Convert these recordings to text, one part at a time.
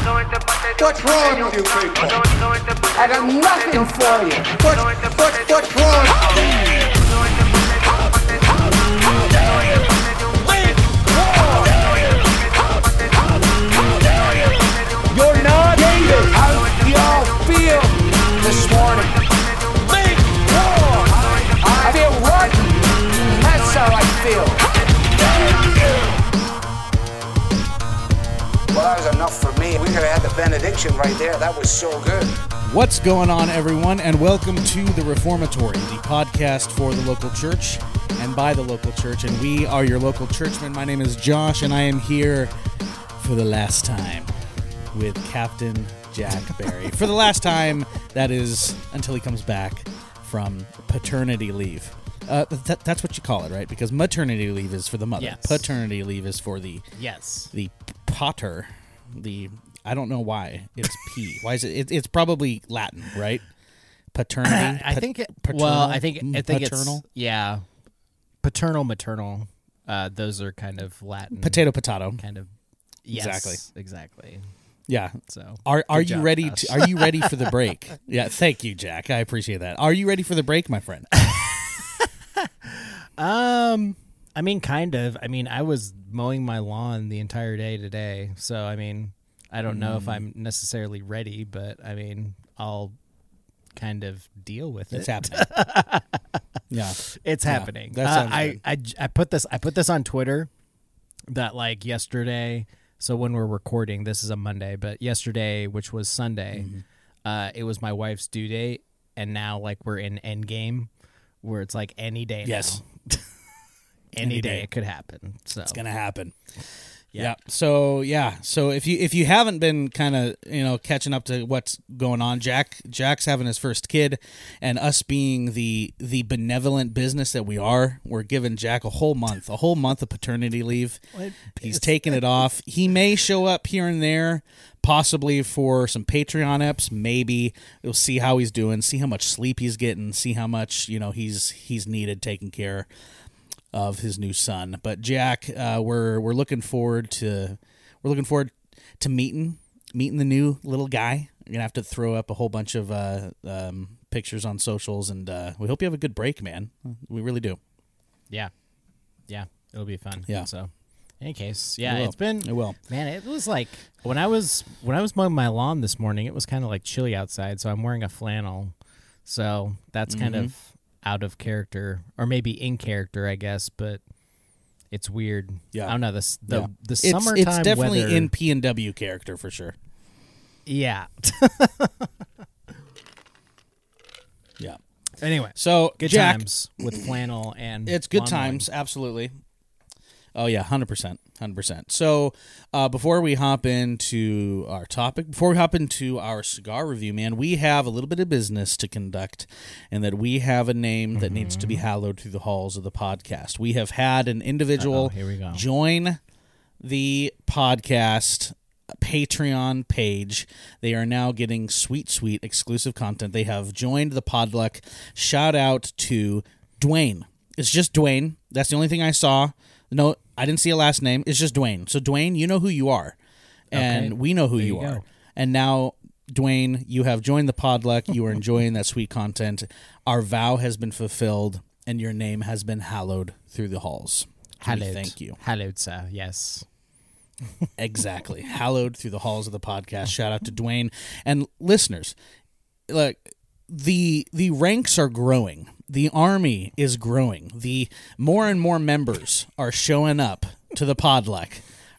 What's wrong with you people? I got nothing for you. What, what, what's wrong? That was so good. What's going on, everyone, and welcome to the Reformatory, the podcast for the local church and by the local church. And we are your local churchmen. My name is Josh, and I am here for the last time with Captain Jack Barry. for the last time, that is until he comes back from paternity leave. Uh, th- that's what you call it, right? Because maternity leave is for the mother. Yes. Paternity leave is for the Yes. the potter. The I don't know why it's P. Why is it? it it's probably Latin, right? Paternity. I think it, paternal, well, I think I think paternal, it's yeah, paternal, maternal. Uh, those are kind of Latin. potato, potato. Kind of. Yes, Exactly. Exactly. Yeah. So. Are are you job, ready? To, are you ready for the break? yeah. Thank you, Jack. I appreciate that. Are you ready for the break, my friend? Um. I mean, kind of. I mean, I was mowing my lawn the entire day today, so I mean, I don't know if Mm. I'm necessarily ready, but I mean, I'll kind of deal with it. It's happening. yeah. It's Yeah, happening. Uh, I. I I put this I put this on Twitter that like yesterday. So when we're recording, this is a Monday, but yesterday, which was Sunday, Mm-hmm. uh, it was my wife's due date, and now like we're in end game, where it's like any day. Yes. any, Any day. day. it could happen. So It's gonna happen. Yeah. Yeah. So yeah. So if you if you haven't been kind of you know catching up to what's going on, Jack Jack's having his first kid, and us being the the benevolent business that we are, we're giving Jack a whole month, a whole month of paternity leave. He's taking it off. He may show up here and there, possibly for some Patreon eps. Maybe we'll see how he's doing, see how much sleep he's getting, see how much you know he's he's needed taking care of his new son. But Jack, uh, we're we're looking forward to we're looking forward to meeting meeting the new little guy. You're gonna have to throw up a whole bunch of uh, um, pictures on socials, and uh, we hope you have a good break, man. We really do. yeah, yeah, it'll be fun. Yeah. So. In any case, yeah, will. it's been It will. Man, it was like when I was when I was mowing my lawn this morning. It was kind of like chilly outside, so I'm wearing a flannel. So that's kind Mm-hmm. of out of character, or maybe in character, I guess. But it's weird. Yeah. I don't know. This the Yeah. the summertime it's definitely weather- in P and W character for sure. Yeah. Yeah. anyway, So good Jack, times with flannel and It's good lawn mowing. times, absolutely. Oh yeah, hundred percent, hundred percent. So uh, before we hop into our topic, before we hop into our cigar review, man, we have a little bit of business to conduct, and that we have a name that needs to be Mm-hmm. hallowed through the halls of the podcast. We have had an individual Uh-oh, here we go. join the podcast Patreon page. They are now getting sweet, sweet exclusive content. They have joined the Podluck. Shout out to Dwayne. It's just Dwayne. That's the only thing I saw. No, I didn't see a last name. It's just Dwayne. So Dwayne, you know who you are, and Okay. we know who There you, you are. And now, Dwayne, you have joined the Podluck. You are enjoying that sweet content. Our vow has been fulfilled, and your name has been hallowed through the halls. We Hallowed. Thank you. Hallowed, sir. Yes. exactly. Hallowed through the halls of the podcast. Shout out to Dwayne and listeners. Look, the the ranks are growing. The army is growing. The more and more members are showing up to the podluck.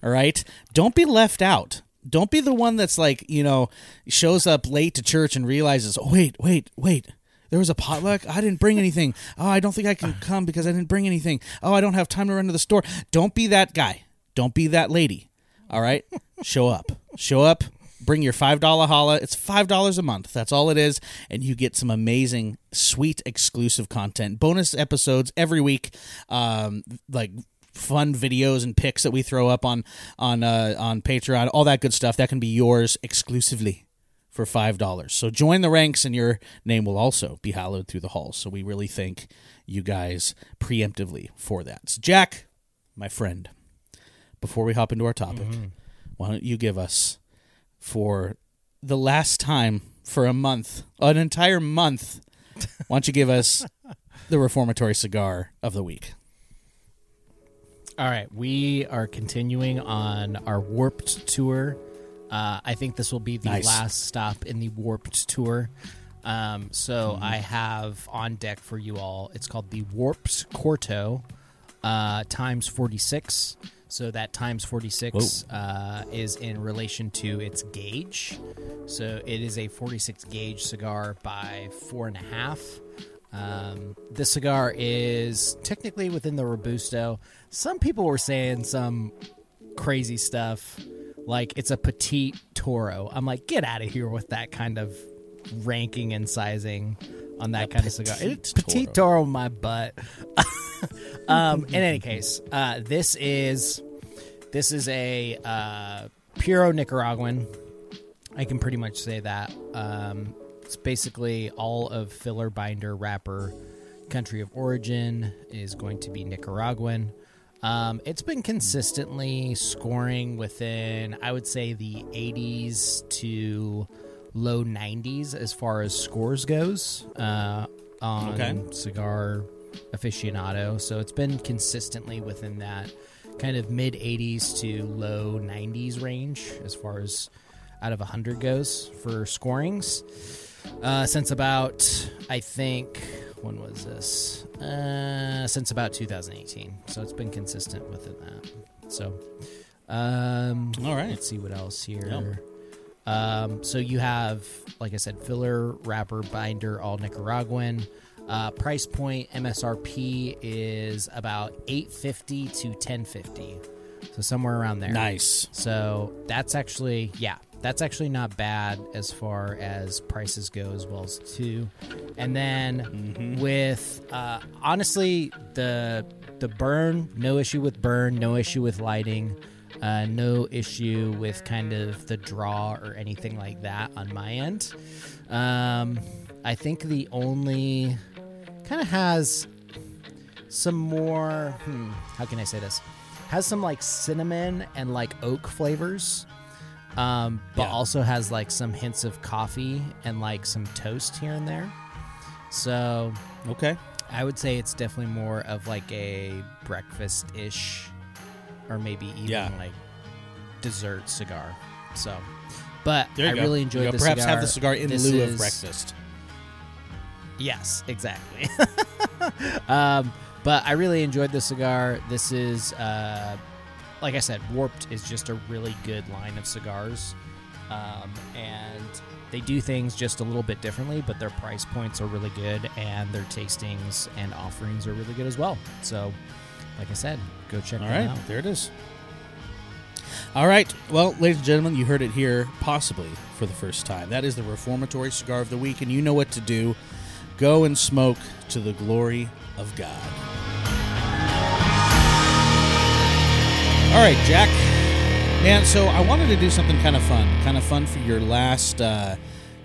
All right, don't be left out. Don't be the one that's like you know shows up late to church and realizes, oh wait, wait, wait. There was a potluck. I didn't bring anything. Oh, I don't think I can come because I didn't bring anything. Oh, I don't have time to run to the store. Don't be that guy. Don't be that lady. All right, show up. Show up. Bring your five dollar holla. It's five dollars a month. That's all it is, and you get some amazing, sweet, exclusive content, bonus episodes every week, um, like fun videos and pics that we throw up on on uh, on Patreon. All that good stuff that can be yours exclusively for five dollars. So join the ranks, and your name will also be hallowed through the halls. So we really thank you guys preemptively for that. So Jack, my friend, before we hop into our topic, why don't you give us for the last time for a month, an entire month? Why don't you give us the reformatory cigar of the week? All right, we are continuing on our Warped tour. Uh, I think this will be the Nice. last stop in the Warped tour. Um, so I have on deck for you all. It's called the Warped Corto uh, times forty six. So that times forty six uh, is in relation to its gauge. So it is a forty six gauge cigar by four and a half. Um, this cigar is technically within the Robusto. Some people were saying some crazy stuff like it's a petite Toro. I'm like, get out of here with that kind of ranking and sizing on that kind of cigar. It's petite Toro, my butt. um, in any case, uh, this is this is a uh, Puro Nicaraguan. I can pretty much say that. Um, it's basically all of filler binder wrapper. Country of origin is going to be Nicaraguan. Um, it's been consistently scoring within, I would say, the 80s to low 90s as far as scores goes uh, on Okay. Cigar Aficionado. So it's been consistently within that kind of mid 80s to low 90s range as far as out of 100 goes for scorings. Uh, since about, I think, when was this? Uh, since about 2018. So it's been consistent within that. So, um, All right. Let's see what else here. Um, so you have, like I said, filler, wrapper, binder, all Nicaraguan. Uh, price point MSRP is about 850 to 1050. So somewhere around there. Nice. So that's actually, yeah, that's actually not bad as far as prices go as well as too. And then with uh, honestly the the burn, no issue with burn, no issue with lighting, uh, no issue with kind of the draw or anything like that on my end. Um, I think the only kind of has some more. Hmm, how can I say this? Has some like cinnamon and like oak flavors, um, but Yeah. also has like some hints of coffee and like some toast here and there. So Okay. I would say it's definitely more of like a breakfast ish, or maybe even Yeah. like dessert cigar. So, but I go. really enjoyed the Perhaps cigar. have the cigar in This lieu is- of breakfast. Yes, exactly. um, but I really enjoyed the cigar. This is, uh, like I said, Warped is just a really good line of cigars. Um, and they do things just a little bit differently, but their price points are really good, and their tastings and offerings are really good as well. So, like I said, go check All right, out. there it is. All right, well, ladies and gentlemen, you heard it here possibly for the first time. That is the reformatory cigar of the week, and you know what to do. Go and smoke to the glory of God. All right, Jack. Man, so I wanted to do something kind of fun, kind of fun for your last uh,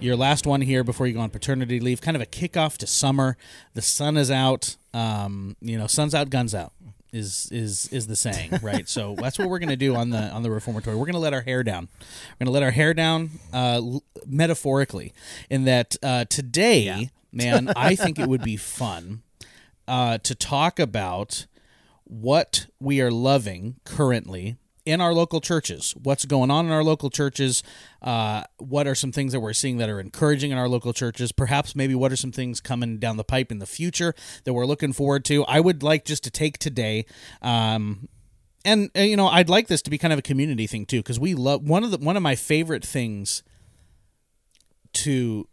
your last one here before you go on paternity leave. Kind of a kickoff to summer. The sun is out. Um, you know, sun's out, guns out is is is the saying, right? so that's what we're gonna do on the on the reformatory. We're gonna let our hair down. We're gonna let our hair down, uh, l- metaphorically, in that uh, today, man, I think it would be fun uh, to talk about what we are loving currently in our local churches. What's going on in our local churches? Uh, what are some things that we're seeing that are encouraging in our local churches? Perhaps maybe what are some things coming down the pipe in the future that we're looking forward to? I would like just to take today. Um, and uh, you know, I'd like this to be kind of a community thing too, because we love one of the one of my favorite things to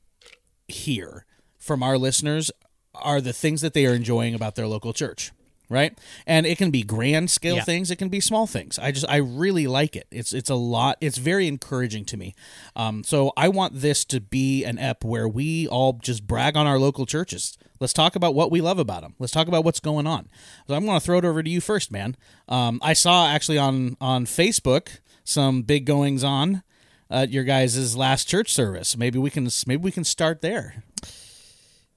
hear from our listeners are the things that they are enjoying about their local church right? And it can be grand scale Yeah. things it can be small things. I just i really like it. It's it's a lot it's very encouraging to me. Um, so i want this to be an ep where we all just brag on our local churches. Let's talk about what we love about them let's talk about what's going on. So i'm going to throw it over to you first man. Um, i saw actually on on facebook some big goings on at your guys' last church service. Maybe we can maybe we can start there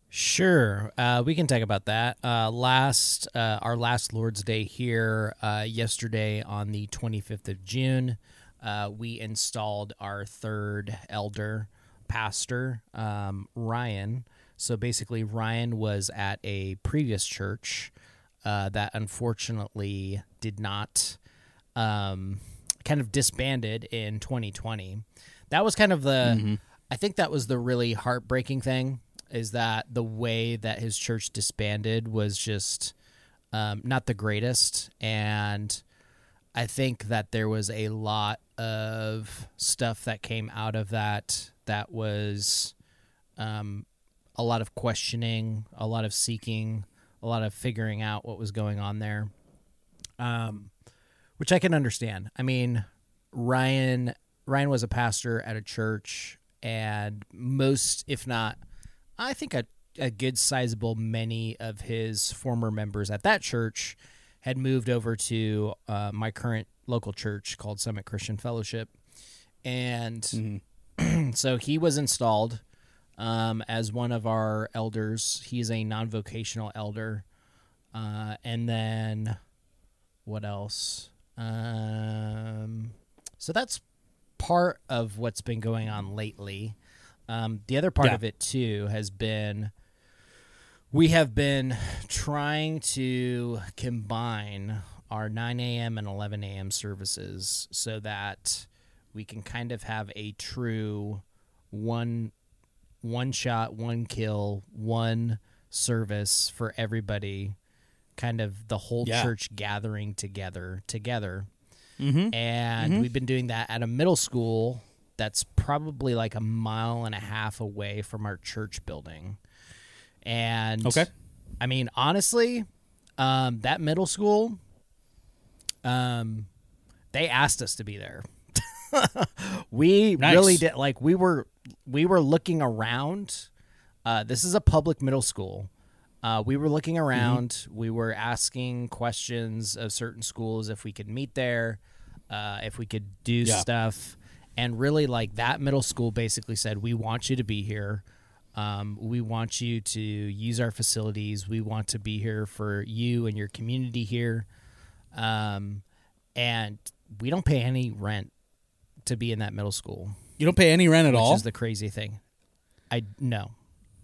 Sure, uh, we can talk about that. Uh, last, uh, our last Lord's Day here uh, yesterday on the 25th of June, uh, we installed our third elder pastor, um, Ryan. So basically, Ryan was at a previous church uh, that unfortunately did not um, kind of disbanded in 2020. That was kind of the, I think that was the really heartbreaking thing is that the way that his church disbanded was just um, not the greatest. And I think that there was a lot of stuff that came out of that that was um, a lot of questioning, a lot of seeking, a lot of figuring out what was going on there. Um, which I can understand. I mean, Ryan Ryan was a pastor at a church, and most, if not, I think a a good sizable many of his former members at that church had moved over to uh, my current local church called Summit Christian Fellowship, and so he was installed um, as one of our elders. He's a non-vocational elder, uh, and then what else? Um, so that's part of what's been going on lately. Um, the other part Yeah. of it too has been we have been trying to combine our 9 a.m. and 11 a.m. services so that we can kind of have a true one one shot, one kill, one service for everybody. Kind of the whole Yeah. church gathering together together. Mm-hmm. And we've been doing that at a middle school that's probably like a mile and a half away from our church building. And Okay. I mean, honestly, um, that middle school, um, they asked us to be there. we Nice. really did. Like we were, we were looking around. Uh, this is a public middle school. Uh, we were looking around. We were asking questions of certain schools if we could meet there, uh, if we could do Yeah. stuff, and really like that middle school basically said, "We want you to be here. Um, we want you to use our facilities. We want to be here for you and your community here." Um, and we don't pay any rent to be in that middle school You don't pay any rent at which all. is the crazy thing. I no.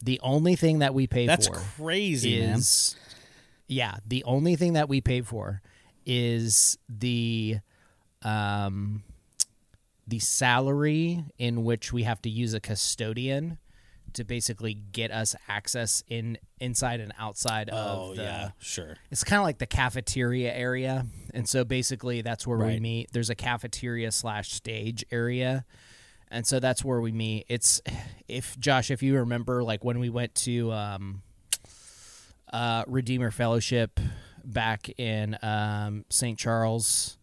The only thing that we pay That's for crazy, man. is yeah, the only thing that we pay for is the um the salary in which we have to use a custodian to basically get us access in inside and outside Oh of the yeah, sure. it's kind of like the cafeteria area and so basically that's where we meet. There's a cafeteria slash stage area and so that's where we meet. It's if josh if you remember like when we went to um uh redeemer fellowship back in um st charles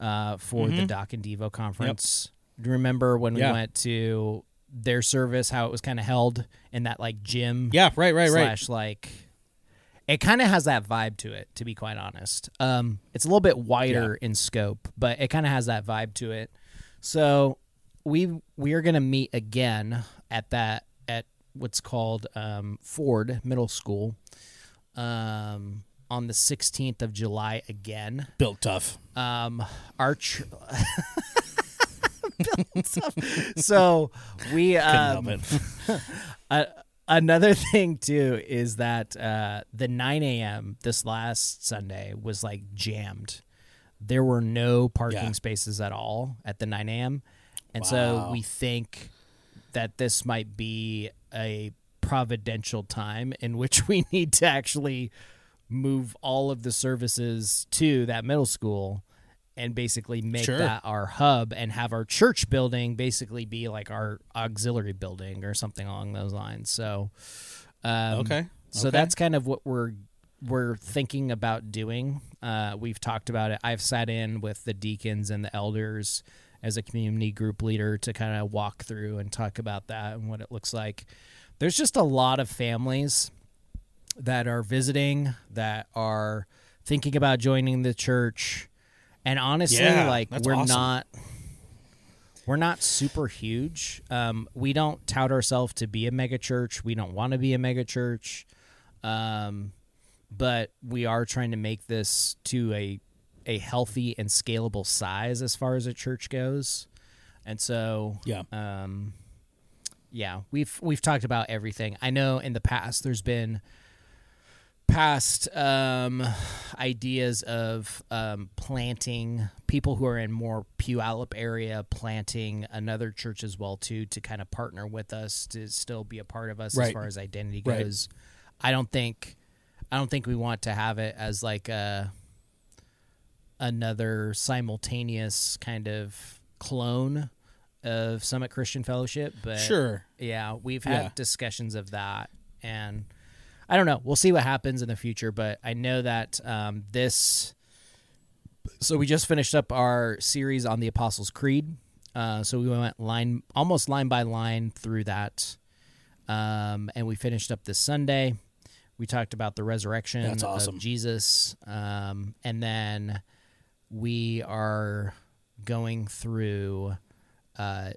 uh for the doc and devo conference. Do you remember when we Mm-hmm. Went to their service how it was kind of held in that like gym Yeah, right, right, right. like it kind of has that vibe to it to be quite honest. Um it's a little bit wider in scope but it kind of has that vibe to it. So we we are going to meet again at that at what's called um ford middle school. Um on the 16th of july again Built tough. um our ch- so we um, Couldn't help it. uh, another thing too is that uh, the 9 a.m. this last Sunday was like jammed. there were no parking Yeah. spaces at all at the 9 a.m. And so we think that this might be a providential time in which we need to actually move all of the services to that middle school and basically make Sure. that our hub and have our church building basically be like our auxiliary building or something along those lines. So um, Okay. so Okay. that's kind of what we're we're thinking about doing. Uh, we've talked about it. I've sat in with the deacons and the elders as a community group leader to kind of walk through and talk about that and what it looks like. There's just a lot of families that are visiting that are thinking about joining the church and honestly Yeah, like we're awesome. not we're not super huge. Um, we don't tout ourselves to be a mega church. We don't want to be a mega church. Um, but we are trying to make this to a a healthy and scalable size as far as a church goes. And so Yeah. um, yeah, we've we've talked about everything. I know in the past there's been past um, ideas of um, planting people who are in more Puyallup area, planting another church as well too to kind of partner with us to still be a part of us as far as identity Right. goes. I don't think I don't think we want to have it as like a another simultaneous kind of clone of Summit Christian Fellowship, but Sure. yeah, we've had Yeah. discussions of that, and I don't know. We'll see what happens in the future, but I know that um, this. So we just finished up our series on the Apostles' Creed. Uh, so we went line almost line by line through that, um, and we finished up this Sunday. We talked about the resurrection That's awesome. of Jesus, um, and then we are going through uh,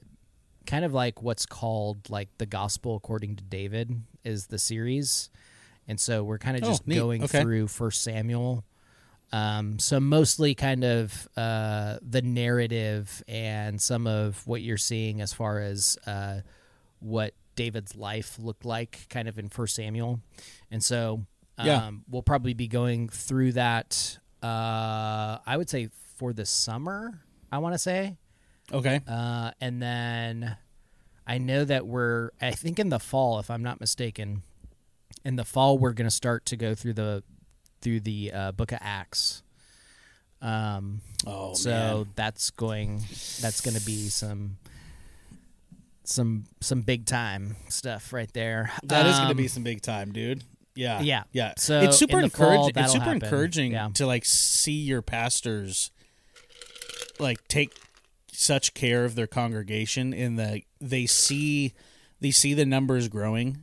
kind of like what's called like the gospel according to david is the series and so we're kind of Oh, just neat. going Okay. through first samuel um, so mostly kind of uh, the narrative and some of what you're seeing as far as uh, what david's life looked like kind of in first samuel and so um, Yeah. we'll probably be going through that uh, i would say for the summer i want to say Okay. uh, and then I know that we're, I think in the fall, if I'm not mistaken, in the fall we're going to start to go through the through the uh, Book of Acts. Um, Oh so man. that's going that's going to be some some some big time stuff right there. That is going to Um, be some big time, dude. Yeah. Yeah. Yeah. So it's super encouraging. It's super happen. encouraging Yeah. to like see your pastors like take such care of their congregation in that they see they see the numbers growing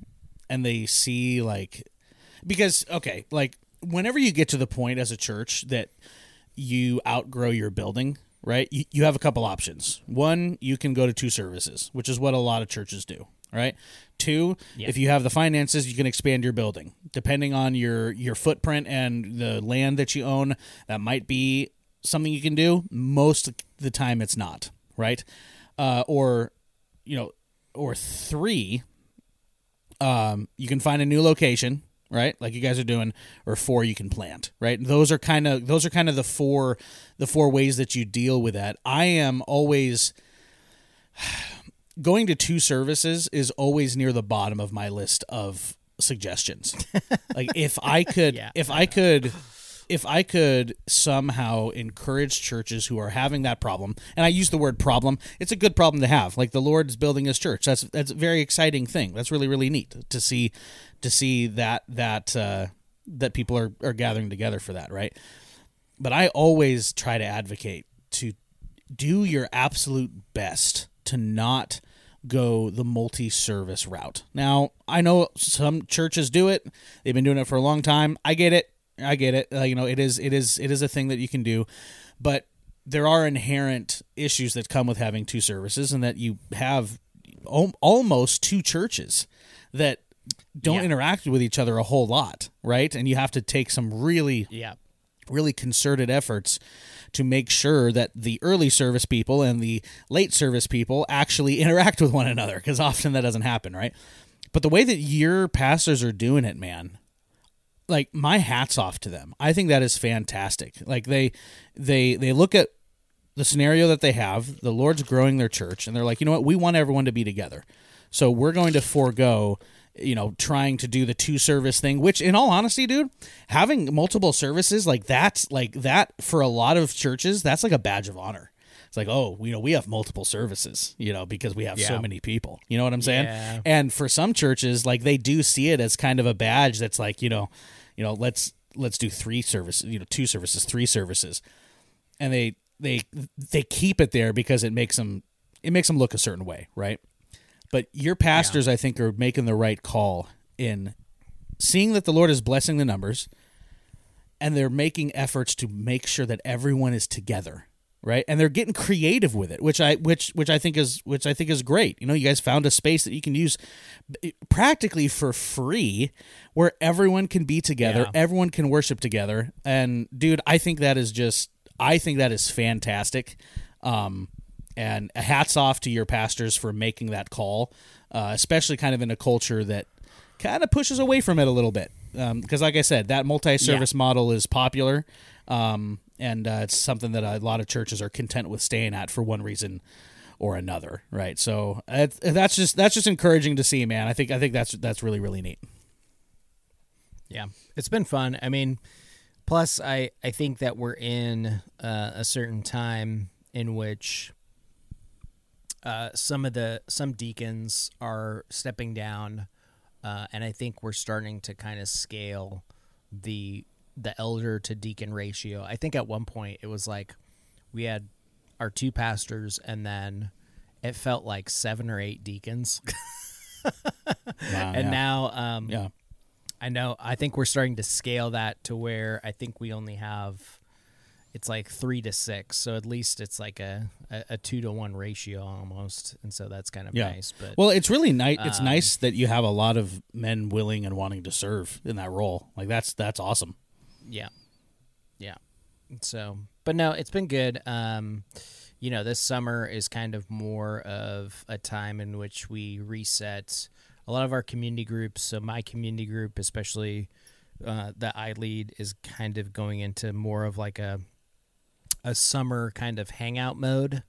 and they see like because okay, like whenever you get to the point as a church that you outgrow your building, right? You, you have a couple options. One, you can go to two services, which is what a lot of churches do, right? Two, if you have the finances, you can expand your building. Depending on your your footprint and the land that you own, that might be something you can do. Most of the time, it's not, right? Uh, or you know, or three, um, you can find a new location, right? Like you guys are doing, or four, you can plant, right? Those are kind of those are kind of the four the four ways that you deal with that. I am always going to two services is always near the bottom of my list of suggestions. like if I could, Yeah. if I could. If I could somehow encourage churches who are having that problem, and I use the word problem, it's a good problem to have. Like the Lord's building His church. That's that's a very exciting thing. That's really really neat to see to see that that uh, that people are are gathering together for that, right? But I always try to advocate to do your absolute best to not go the multi-service route. Now, I know some churches do it. They've been doing it for a long time. I get it. I get it. Uh, you know, it is it is it is a thing that you can do, but there are inherent issues that come with having two services and that you have al- almost two churches that don't Yeah. interact with each other a whole lot, right? And you have to take some really Yeah. really concerted efforts to make sure that the early service people and the late service people actually interact with one another because often that doesn't happen, right? But the way that your pastors are doing it, man, like my hats off to them. I think that is fantastic. Like they they they look at the scenario that they have, the Lord's growing their church and they're like, "You know what? We want everyone to be together." So we're going to forego you know trying to do the two service thing which in all honesty dude having multiple services like that's like that for a lot of churches that's like a badge of honor it's like oh you know we have multiple services you know because we have so many people you know what i'm saying Yeah. and for some churches like they do see it as kind of a badge that's like you know you know let's let's do three services you know two services three services. And they they they keep it there because it makes them it makes them look a certain way right? But your pastors i think are making the right call in seeing that the lord is blessing the numbers and they're making efforts to make sure that everyone is together right? And they're getting creative with it which i which which i think is which i think is great. You know you guys found a space that you can use practically for free where everyone can be together Yeah. everyone can worship together. And dude i think that is just i think that is fantastic. Um and hats off to your pastors for making that call uh, especially kind of in a culture that kind of pushes away from it a little bit. Because like i said that multi-service model is popular. Um, and uh, it's something that a lot of churches are content with staying at for one reason or another right? So uh, that's just that's just encouraging to see man. I think i think that's that's really really neat. Yeah, it's been fun. I mean, plus I I think that we're in uh, a certain time in which uh, some of the some deacons are stepping down, uh, and I think we're starting to kind of scale the the elder to deacon ratio. I think at one point it was like we had our two pastors, and then it felt like seven or eight deacons, Wow, and yeah. now um, yeah I know. I think we're starting to scale that to where I think we only have it's like three to six, so at least it's like a, a, a two to one ratio almost, and so that's kind of yeah nice. But well it's really nice it's um, nice that you have a lot of men willing and wanting to serve in that role like that's that's awesome yeah, yeah. So, but no, it's been good. Um, you know, this summer is kind of more of a time in which we reset a lot of our community groups. So my community group, especially uh, that I lead, is kind of going into more of like a a summer kind of hangout mode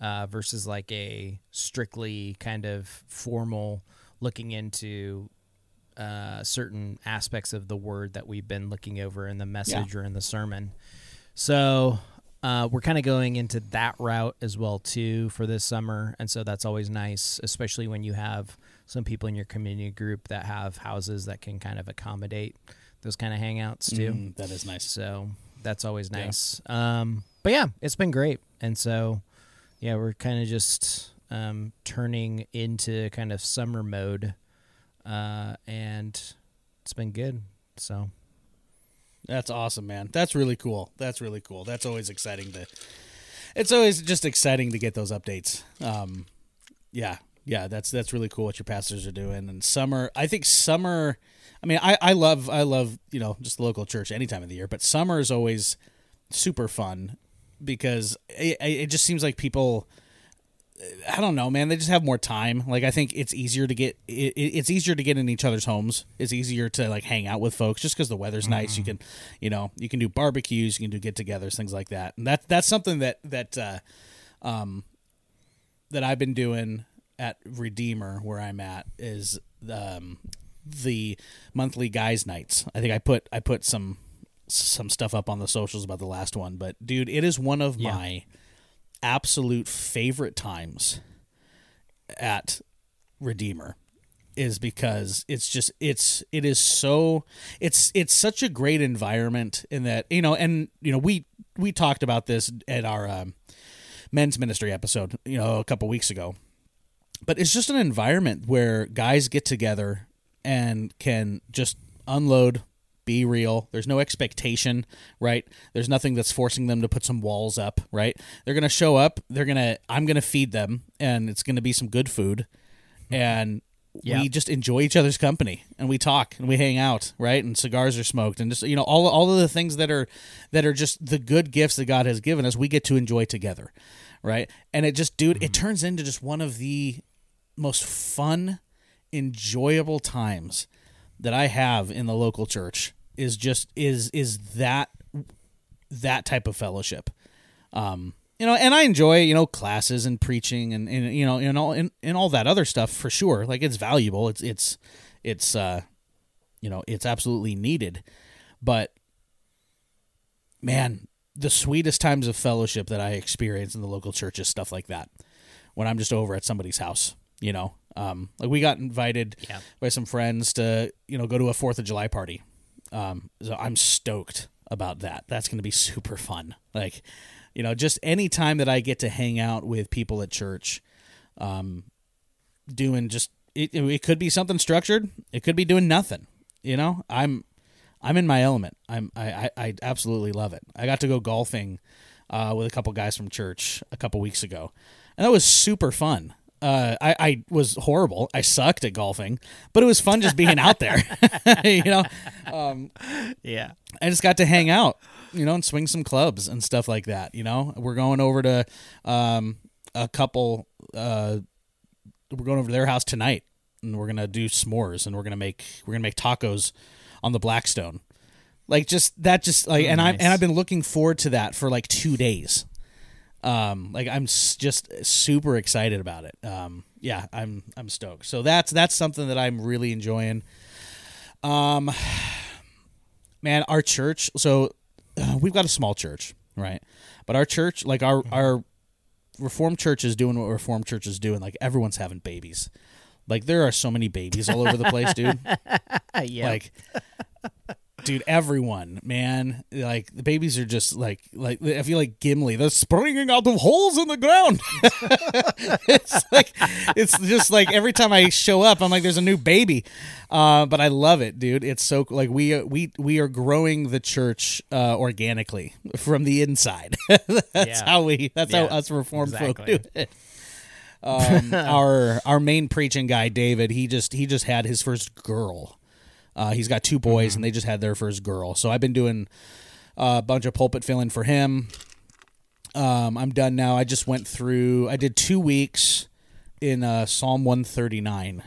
uh, versus like a strictly kind of formal looking into uh, certain aspects of the word that we've been looking over in the message or in the sermon. So uh, we're kind of going into that route as well too for this summer, and so that's always nice, especially when you have some people in your community group that have houses that can kind of accommodate those kind of hangouts too. Mm, that is nice So that's always nice. Um, but yeah, it's been great. And so, yeah, we're kind of just um, turning into kind of summer mode. Uh, and it's been good. So, That's awesome, man. That's really cool. That's really cool. That's always exciting to. It's always just exciting to get those updates. Um, yeah, yeah. That's that's really cool what your pastors are doing. And summer, I think summer. I mean, I I love I love you know just the local church any time of the year, but summer is always super fun because it, it just seems like people I don't know, man. They just have more time. Like I think it's easier to get it, it- it's easier to get in each other's homes. It's easier to like hang out with folks just because the weather's nice. You can, you know, you can do barbecues, you can do get-togethers, things like that. And that that's something that that uh, um, that I've been doing at Redeemer where I'm at is um, the monthly guys nights. I think I put I put some some stuff up on the socials about the last one, but dude, it is one of Yeah. my absolute favorite times at Redeemer is because it's just it's it is so it's it's such a great environment in that you know and you know we we talked about this at our um, men's ministry episode you know a couple weeks ago. But it's just an environment where guys get together and can just unload be real. There's no expectation right? There's nothing that's forcing them to put some walls up right? They're gonna show up. They're gonna i'm gonna feed them and it's gonna be some good food. And Yeah. we just enjoy each other's company and we talk and we hang out right? And cigars are smoked and just you know all, all of the things that are that are just the good gifts that god has given us we get to enjoy together right? And it just dude it mm-hmm. turns into just one of the most fun enjoyable times that i have in the local church is just is is that that type of fellowship. Um, you know, and I enjoy you know classes and preaching and, and you know and all and, and all that other stuff for sure. Like it's valuable. It's it's it's uh, you know it's absolutely needed, but man, the sweetest times of fellowship that I experience in the local church is stuff like that. When I'm just over at somebody's house, you know, um, like we got invited Yeah. by some friends to you know go to a Fourth of July party. Um, so I'm stoked about that. That's going to be super fun. Like, you know, just any time that I get to hang out with people at church, um, doing just it, it could be something structured. It could be doing nothing. You know, I'm I'm in my element. I'm I, I, I absolutely love it. I got to go golfing uh, with a couple guys from church a couple weeks ago, and that was super fun. Uh, I, I was horrible. I sucked at golfing, but it was fun just being out there. you know, Yeah. I just got to hang out, you know, and swing some clubs and stuff like that. You know, we're going over to um, a couple. Uh, we're going over to their house tonight, and we're gonna do s'mores, and we're gonna make we're gonna make tacos on the Blackstone. Like just that, just like, and I and I've been looking forward to that for like two days. Um, like I'm s- just super excited about it. Um, yeah, I'm I'm stoked. So that's that's something that I'm really enjoying. Um, man, our church. So uh, we've got a small church, right? But our church, like our our Reformed church, is doing what Reformed church is doing. Like everyone's having babies. Like there are so many babies all over the place, dude. yeah. Like, dude, everyone, man, like the babies are just like, like I feel like Gimli. They're springing out of holes in the ground. it's like, it's just like every time I show up, I'm like, there's a new baby. Uh, but I love it, dude. It's so like we we we are growing the church uh, organically from the inside. that's Yeah. how we. That's how us reformed folk do it um, our our main preaching guy David he just he just had his first girl. Uh, he's got two boys and they just had their first girl. So I've been doing a bunch of pulpit filling for him. Um, I'm done now. I just went through. I did two weeks in uh, Psalm 139.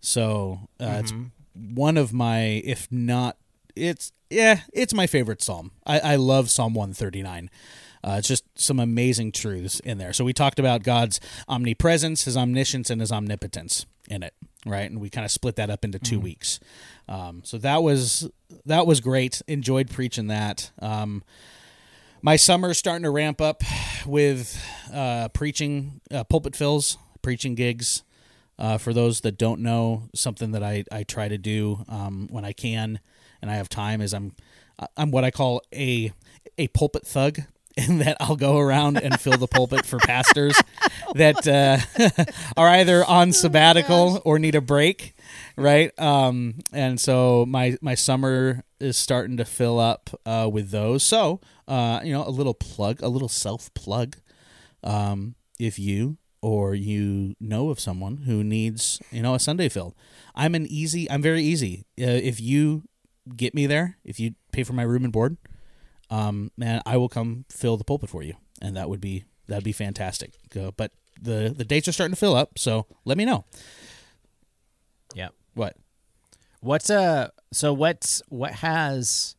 So uh, it's one of my, if not, it's yeah, it's my favorite psalm. I, I love Psalm 139. Uh, it's just some amazing truths in there. So we talked about God's omnipresence, His omniscience, and His omnipotence in it, right? And we kind of split that up into 2 weeks. Um, so that was that was great. Enjoyed preaching that. Um, my summer's starting to ramp up with uh, preaching uh, pulpit fills, preaching gigs. Uh, for those that don't know, something that I, I try to do um, when I can and I have time is I'm I'm what I call a a pulpit thug. In that I'll go around and fill the pulpit for pastors that uh, are either on sabbatical or need a break, right? Um, and so my my summer is starting to fill up uh, with those. So uh, you know, a little plug, a little self plug. Um, if you or you know of someone who needs you know a Sunday filled, I'm an easy. I'm very easy. Uh, if you get me there, if you pay for my room and board, um, man, I will come fill the pulpit for you, and that would be that'd be fantastic. Uh, but the the dates are starting to fill up, so let me know. yeah. What? What's uh so what's what has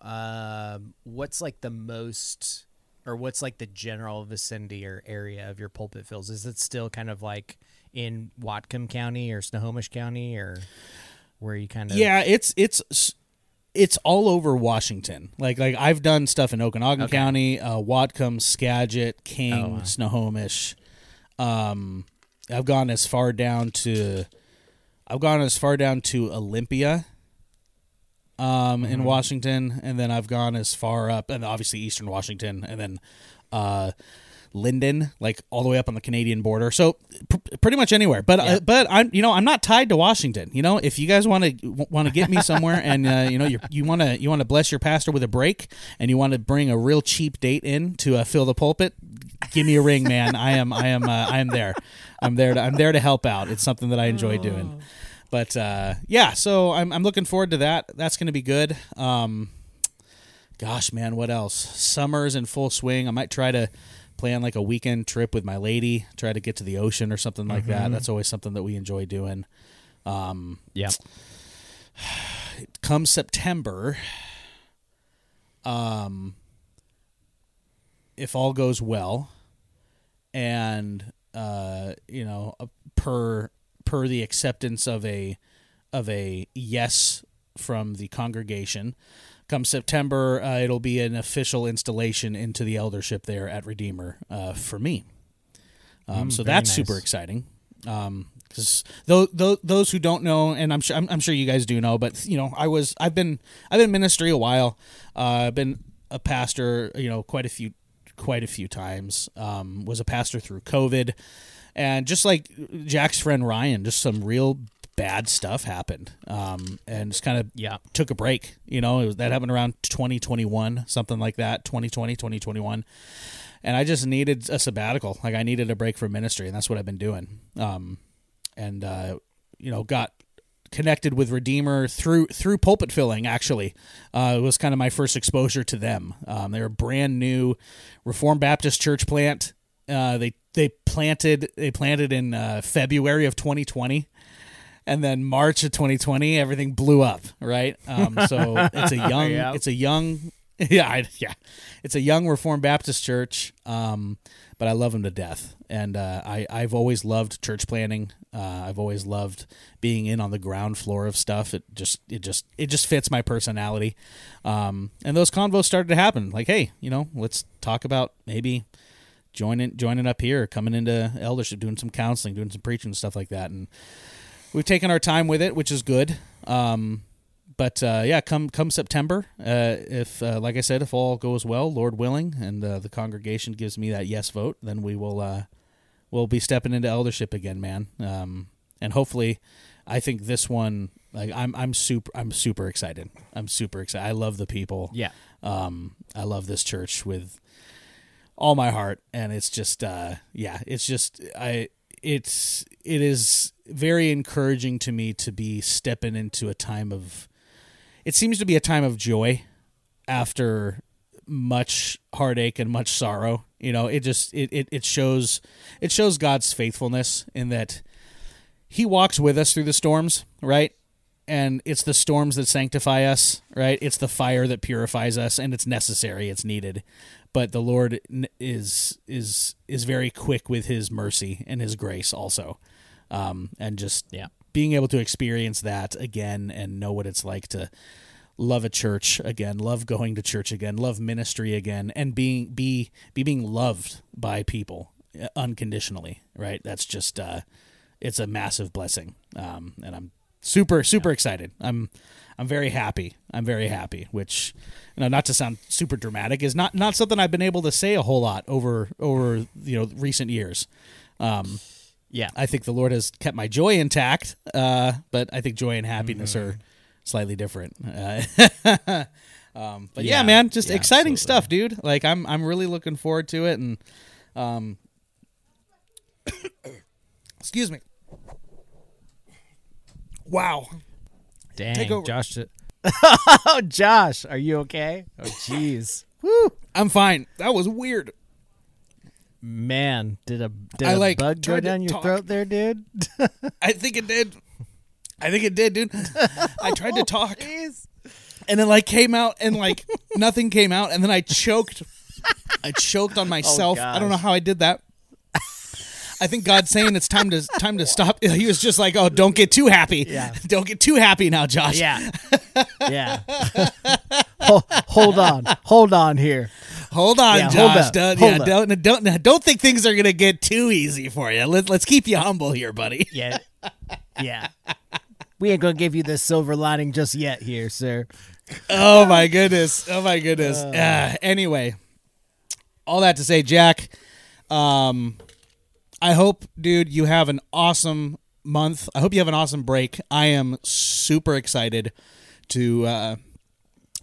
um what's like the most or what's like the general vicinity or area of your pulpit fills? Is it still kind of like in Whatcom County or Snohomish County or where you kind of Yeah, it's it's it's all over Washington. Like like I've done stuff in Okanogan Okay. County, uh, Whatcom, Skagit, King, Oh, wow. Snohomish. Um, I've gone as far down to I've gone as far down to Olympia. Um, Mm-hmm. in Washington, and then I've gone as far up, and obviously Eastern Washington, and then uh, Lynden, like all the way up on the Canadian border. So pr- pretty much anywhere. But uh, but I'm you know I'm not tied to Washington. You know if you guys want to want to get me somewhere and uh, you know you you want to you want to bless your pastor with a break and you want to bring a real cheap date in to uh, fill the pulpit, give me a ring, man. I am I am uh, I am there. I'm there to I'm there to help out. It's something that I enjoy doing. But uh, yeah, so I'm I'm looking forward to that. That's going to be good. Um, gosh, man, what else? Summer's in full swing. I might try to plan like a weekend trip with my lady, try to get to the ocean or something like that. That's always something that we enjoy doing. Um, Yeah. come September, um, if all goes well, and uh, you know, per per the acceptance of a of a yes from the congregation, come September, uh, it'll be an official installation into the eldership there at Redeemer uh, for me. Um, so that's nice. super exciting. Because those, those who don't know, and I'm sure I'm, I'm sure you guys do know, but you know, I was I've been I've been in ministry a while. Uh, I've been a pastor, you know, quite a few quite a few times. Um, was a pastor through COVID, and just like Jack's friend Ryan, just some real bad stuff happened, um, and just kind of Yeah. took a break. You know, it was, that happened around 2021, something like that, 2020, 2021. And I just needed a sabbatical. Like I needed a break from ministry, and that's what I've been doing. Um, and uh, you know, got connected with Redeemer through through pulpit filling. Actually, uh, it was kind of my first exposure to them. Um, they're a brand new Reformed Baptist church plant. Uh, they they planted they planted in uh, February of 2020 and then March of 2020, everything blew up. Right, um, so it's a young, Yeah. it's a young, yeah, I, yeah, it's a young Reformed Baptist church. Um, but I love them to death, and uh, I I've always loved church planting. Uh, I've always loved being in on the ground floor of stuff. It just it just it just fits my personality. Um, and those convos started to happen. Like, hey, you know, let's talk about maybe joining joining up here, coming into eldership, doing some counseling, doing some preaching, and stuff like that, and we've taken our time with it, which is good. Um, but uh, yeah, come come September, uh, if uh, like I said, if all goes well, Lord willing, and uh, the congregation gives me that yes vote, then we will uh, we'll be stepping into eldership again, man. Um, and hopefully, I think this one, like I'm I'm super I'm super excited. I'm super excited. I love the people. Yeah. Um, I love this church with all my heart, and it's just, uh, yeah, it's just, I, it's, it is very encouraging to me to be stepping into a time of, it seems to be a time of joy after much heartache and much sorrow. You know, it just, it, it, it shows, it shows God's faithfulness in that He walks with us through the storms, right? and it's the storms that sanctify us, right? It's the fire that purifies us, and it's necessary, it's needed. But the Lord is is is very quick with His mercy and His grace, also, um, and just Yeah. being able to experience that again and know what it's like to love a church again, love going to church again, love ministry again, and being be be being loved by people uh, unconditionally, right? That's just uh, it's a massive blessing, um, and I'm super super excited. I'm I'm very happy. I'm very happy. Which, you know, not to sound super dramatic, is not not something I've been able to say a whole lot over over you know recent years. Um, Yeah. I think the Lord has kept my joy intact, uh, but I think joy and happiness Mm-hmm. are slightly different. Uh, um, but yeah, Yeah. man, just Yeah, exciting absolutely. stuff, dude. Like I'm I'm really looking forward to it, and um, excuse me. Wow, Dang, Take over. Josh. Oh, Josh, are you okay? Oh, jeez. Woo, I'm fine. That was weird. Man, did a did I, a like, bug go down your talk. throat there, dude? I think it did. I think it did, dude. I tried to talk. And it like came out and like nothing came out and then i choked i choked on oh, myself i don't know how i did that i think god's saying it's time to time to stop he was just like oh don't get too happy Yeah. don't get too happy now josh Yeah, yeah. Ho- hold on, hold on here. Hold on Yeah, josh don't, hold yeah, don't don't don't think things are gonna get too easy for you. Let, let's keep you humble here buddy. Yeah, yeah. We ain't gonna give you the silver lining just yet, here, sir. oh my goodness. Oh my goodness. Uh, anyway all that to say jack um i hope dude you have an awesome month. I hope you have an awesome break. I am super excited to uh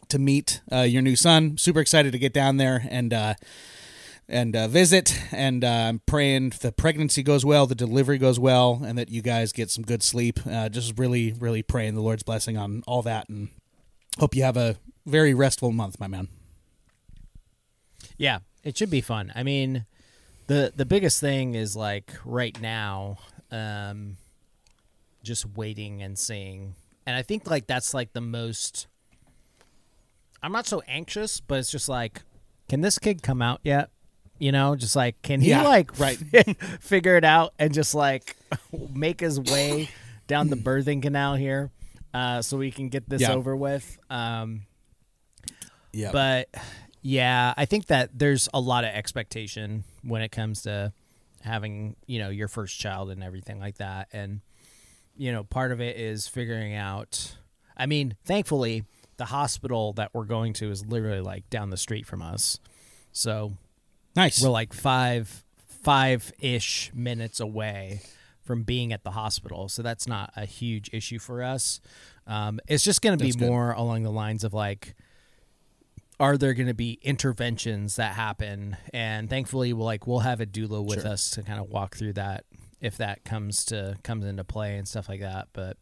to meet uh, your new son. Super excited to get down there and uh and uh, visit. And uh, i'm praying the pregnancy goes well the delivery goes well and that you guys get some good sleep. Uh, just really really praying the lord's blessing on all that. And hope you have a very restful month my man. Yeah, it should be fun. I mean, the the biggest thing is like right now, um, just waiting and seeing. And I think like that's like the most. I'm not so anxious, but it's just like, can this kid come out yet? You know, just like can he Yeah, like right. figure it out and just like make his way down the birthing canal here, uh, so we can get this Yeah. over with. Um, Yeah. but yeah, I think that there's a lot of expectation when it comes to having, you know, your first child and everything like that. And, you know, part of it is figuring out I mean, thankfully, the hospital that we're going to is literally like down the street from us. So nice. we're like five five ish minutes away from being at the hospital, so that's not a huge issue for us. Um, it's just going to be That's good. more along the lines of like, are there going to be interventions that happen? And thankfully, we'll like we'll have a doula with Sure. us to kind of walk through that if that comes to comes into play and stuff like that. But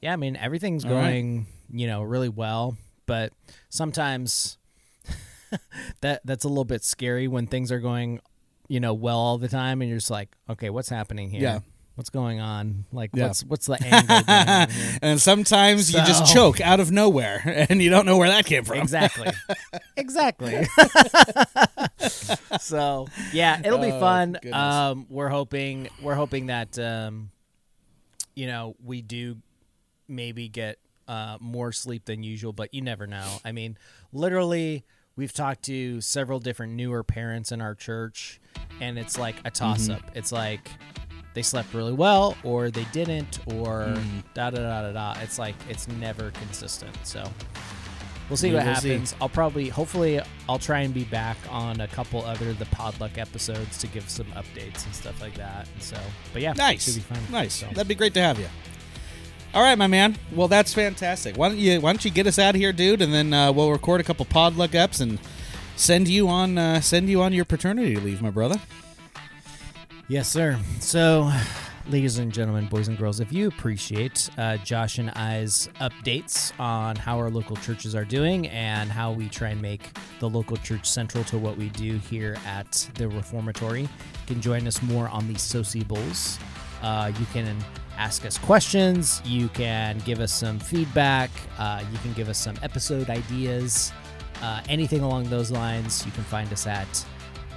yeah, I mean everything's All right. going you know really well, but sometimes that that's a little bit scary when things are going you know well all the time and you're just like okay what's happening here Yeah. what's going on like Yeah. what's what's the angle going on here? and sometimes you just choke out of nowhere and you don't know where that came from. exactly exactly so yeah it'll be Oh, fun um we're hoping we're hoping that um you know we do maybe get uh more sleep than usual but you never know i mean literally we've talked to several different newer parents in our church and it's like a toss up Mm-hmm. it's like they slept really well or they didn't or Mm-hmm. da da da da da it's like it's never consistent so We'll see We what will see. happens. I'll probably, hopefully, I'll try and be back on a couple other the Podluck episodes to give some updates and stuff like that. And so, but yeah, Nice. Nice. So, That'd be great to have you. All right, my man. Well, that's fantastic. Why don't you Why don't you get us out of here, dude, and then uh, we'll record a couple Podluck ups and send you on uh, send you on your paternity leave, my brother. yes, sir. So, ladies and gentlemen, boys and girls, if you appreciate uh, Josh and I's updates on how our local churches are doing and how we try and make the local church central to what we do here at the Reformatory, you can join us more on the Sociables. Uh, you can ask us questions. You can give us some feedback. Uh, you can give us some episode ideas. Uh, anything along those lines, you can find us at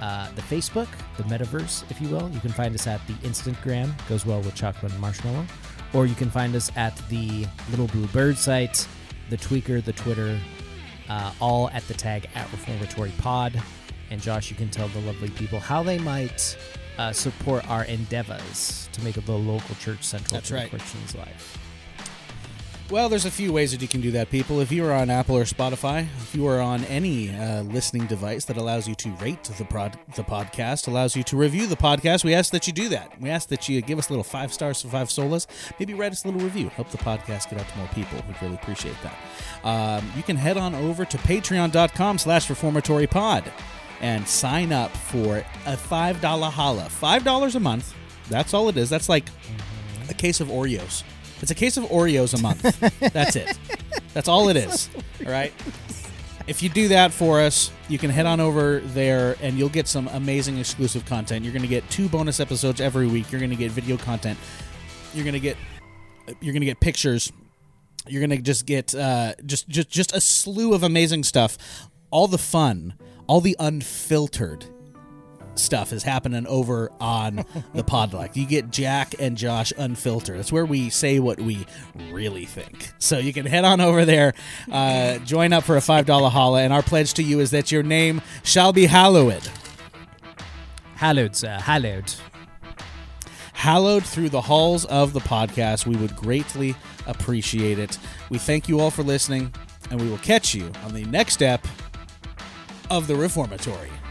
uh, the Facebook, the metaverse, if you will. You can find us at the Instagram, goes well with chocolate and marshmallow. Or you can find us at the Little Blue Bird site, the Tweaker, the Twitter, uh, all at the tag at Reformatory Pod. And Josh, you can tell the lovely people how they might uh, support our endeavors to make the local church central That's to right. the Christian's life. Well, there's a few ways that you can do that, people. If you are on Apple or Spotify, if you are on any uh, listening device that allows you to rate the prod, the podcast, allows you to review the podcast, we ask that you do that. We ask that you give us a little five stars for five solas. Maybe write us a little review. Help the podcast get out to more people. We'd really appreciate that. Um, you can head on over to patreon.com slash reformatory pod and sign up for a $5 holla. $5 a month. That's all it is. That's like a case of Oreos. It's a case of Oreos a month. That's it. That's all it is. All right. If you do that for us, you can head on over there and you'll get some amazing exclusive content. You're going to get two bonus episodes every week. You're going to get video content. You're going to get you're going to get pictures. You're going to just get uh, just just just a slew of amazing stuff. All the fun, all the unfiltered stuff is happening over on the Podluck. You get Jack and Josh unfiltered. That's where we say what we really think. So you can head on over there, uh, join up for a five dollar holla, and our pledge to you is that your name shall be hallowed, Hallowed, sir. Hallowed. hallowed through the halls of the podcast. We would greatly appreciate it. We thank you all for listening, and we will catch you on the next step of the Reformatory.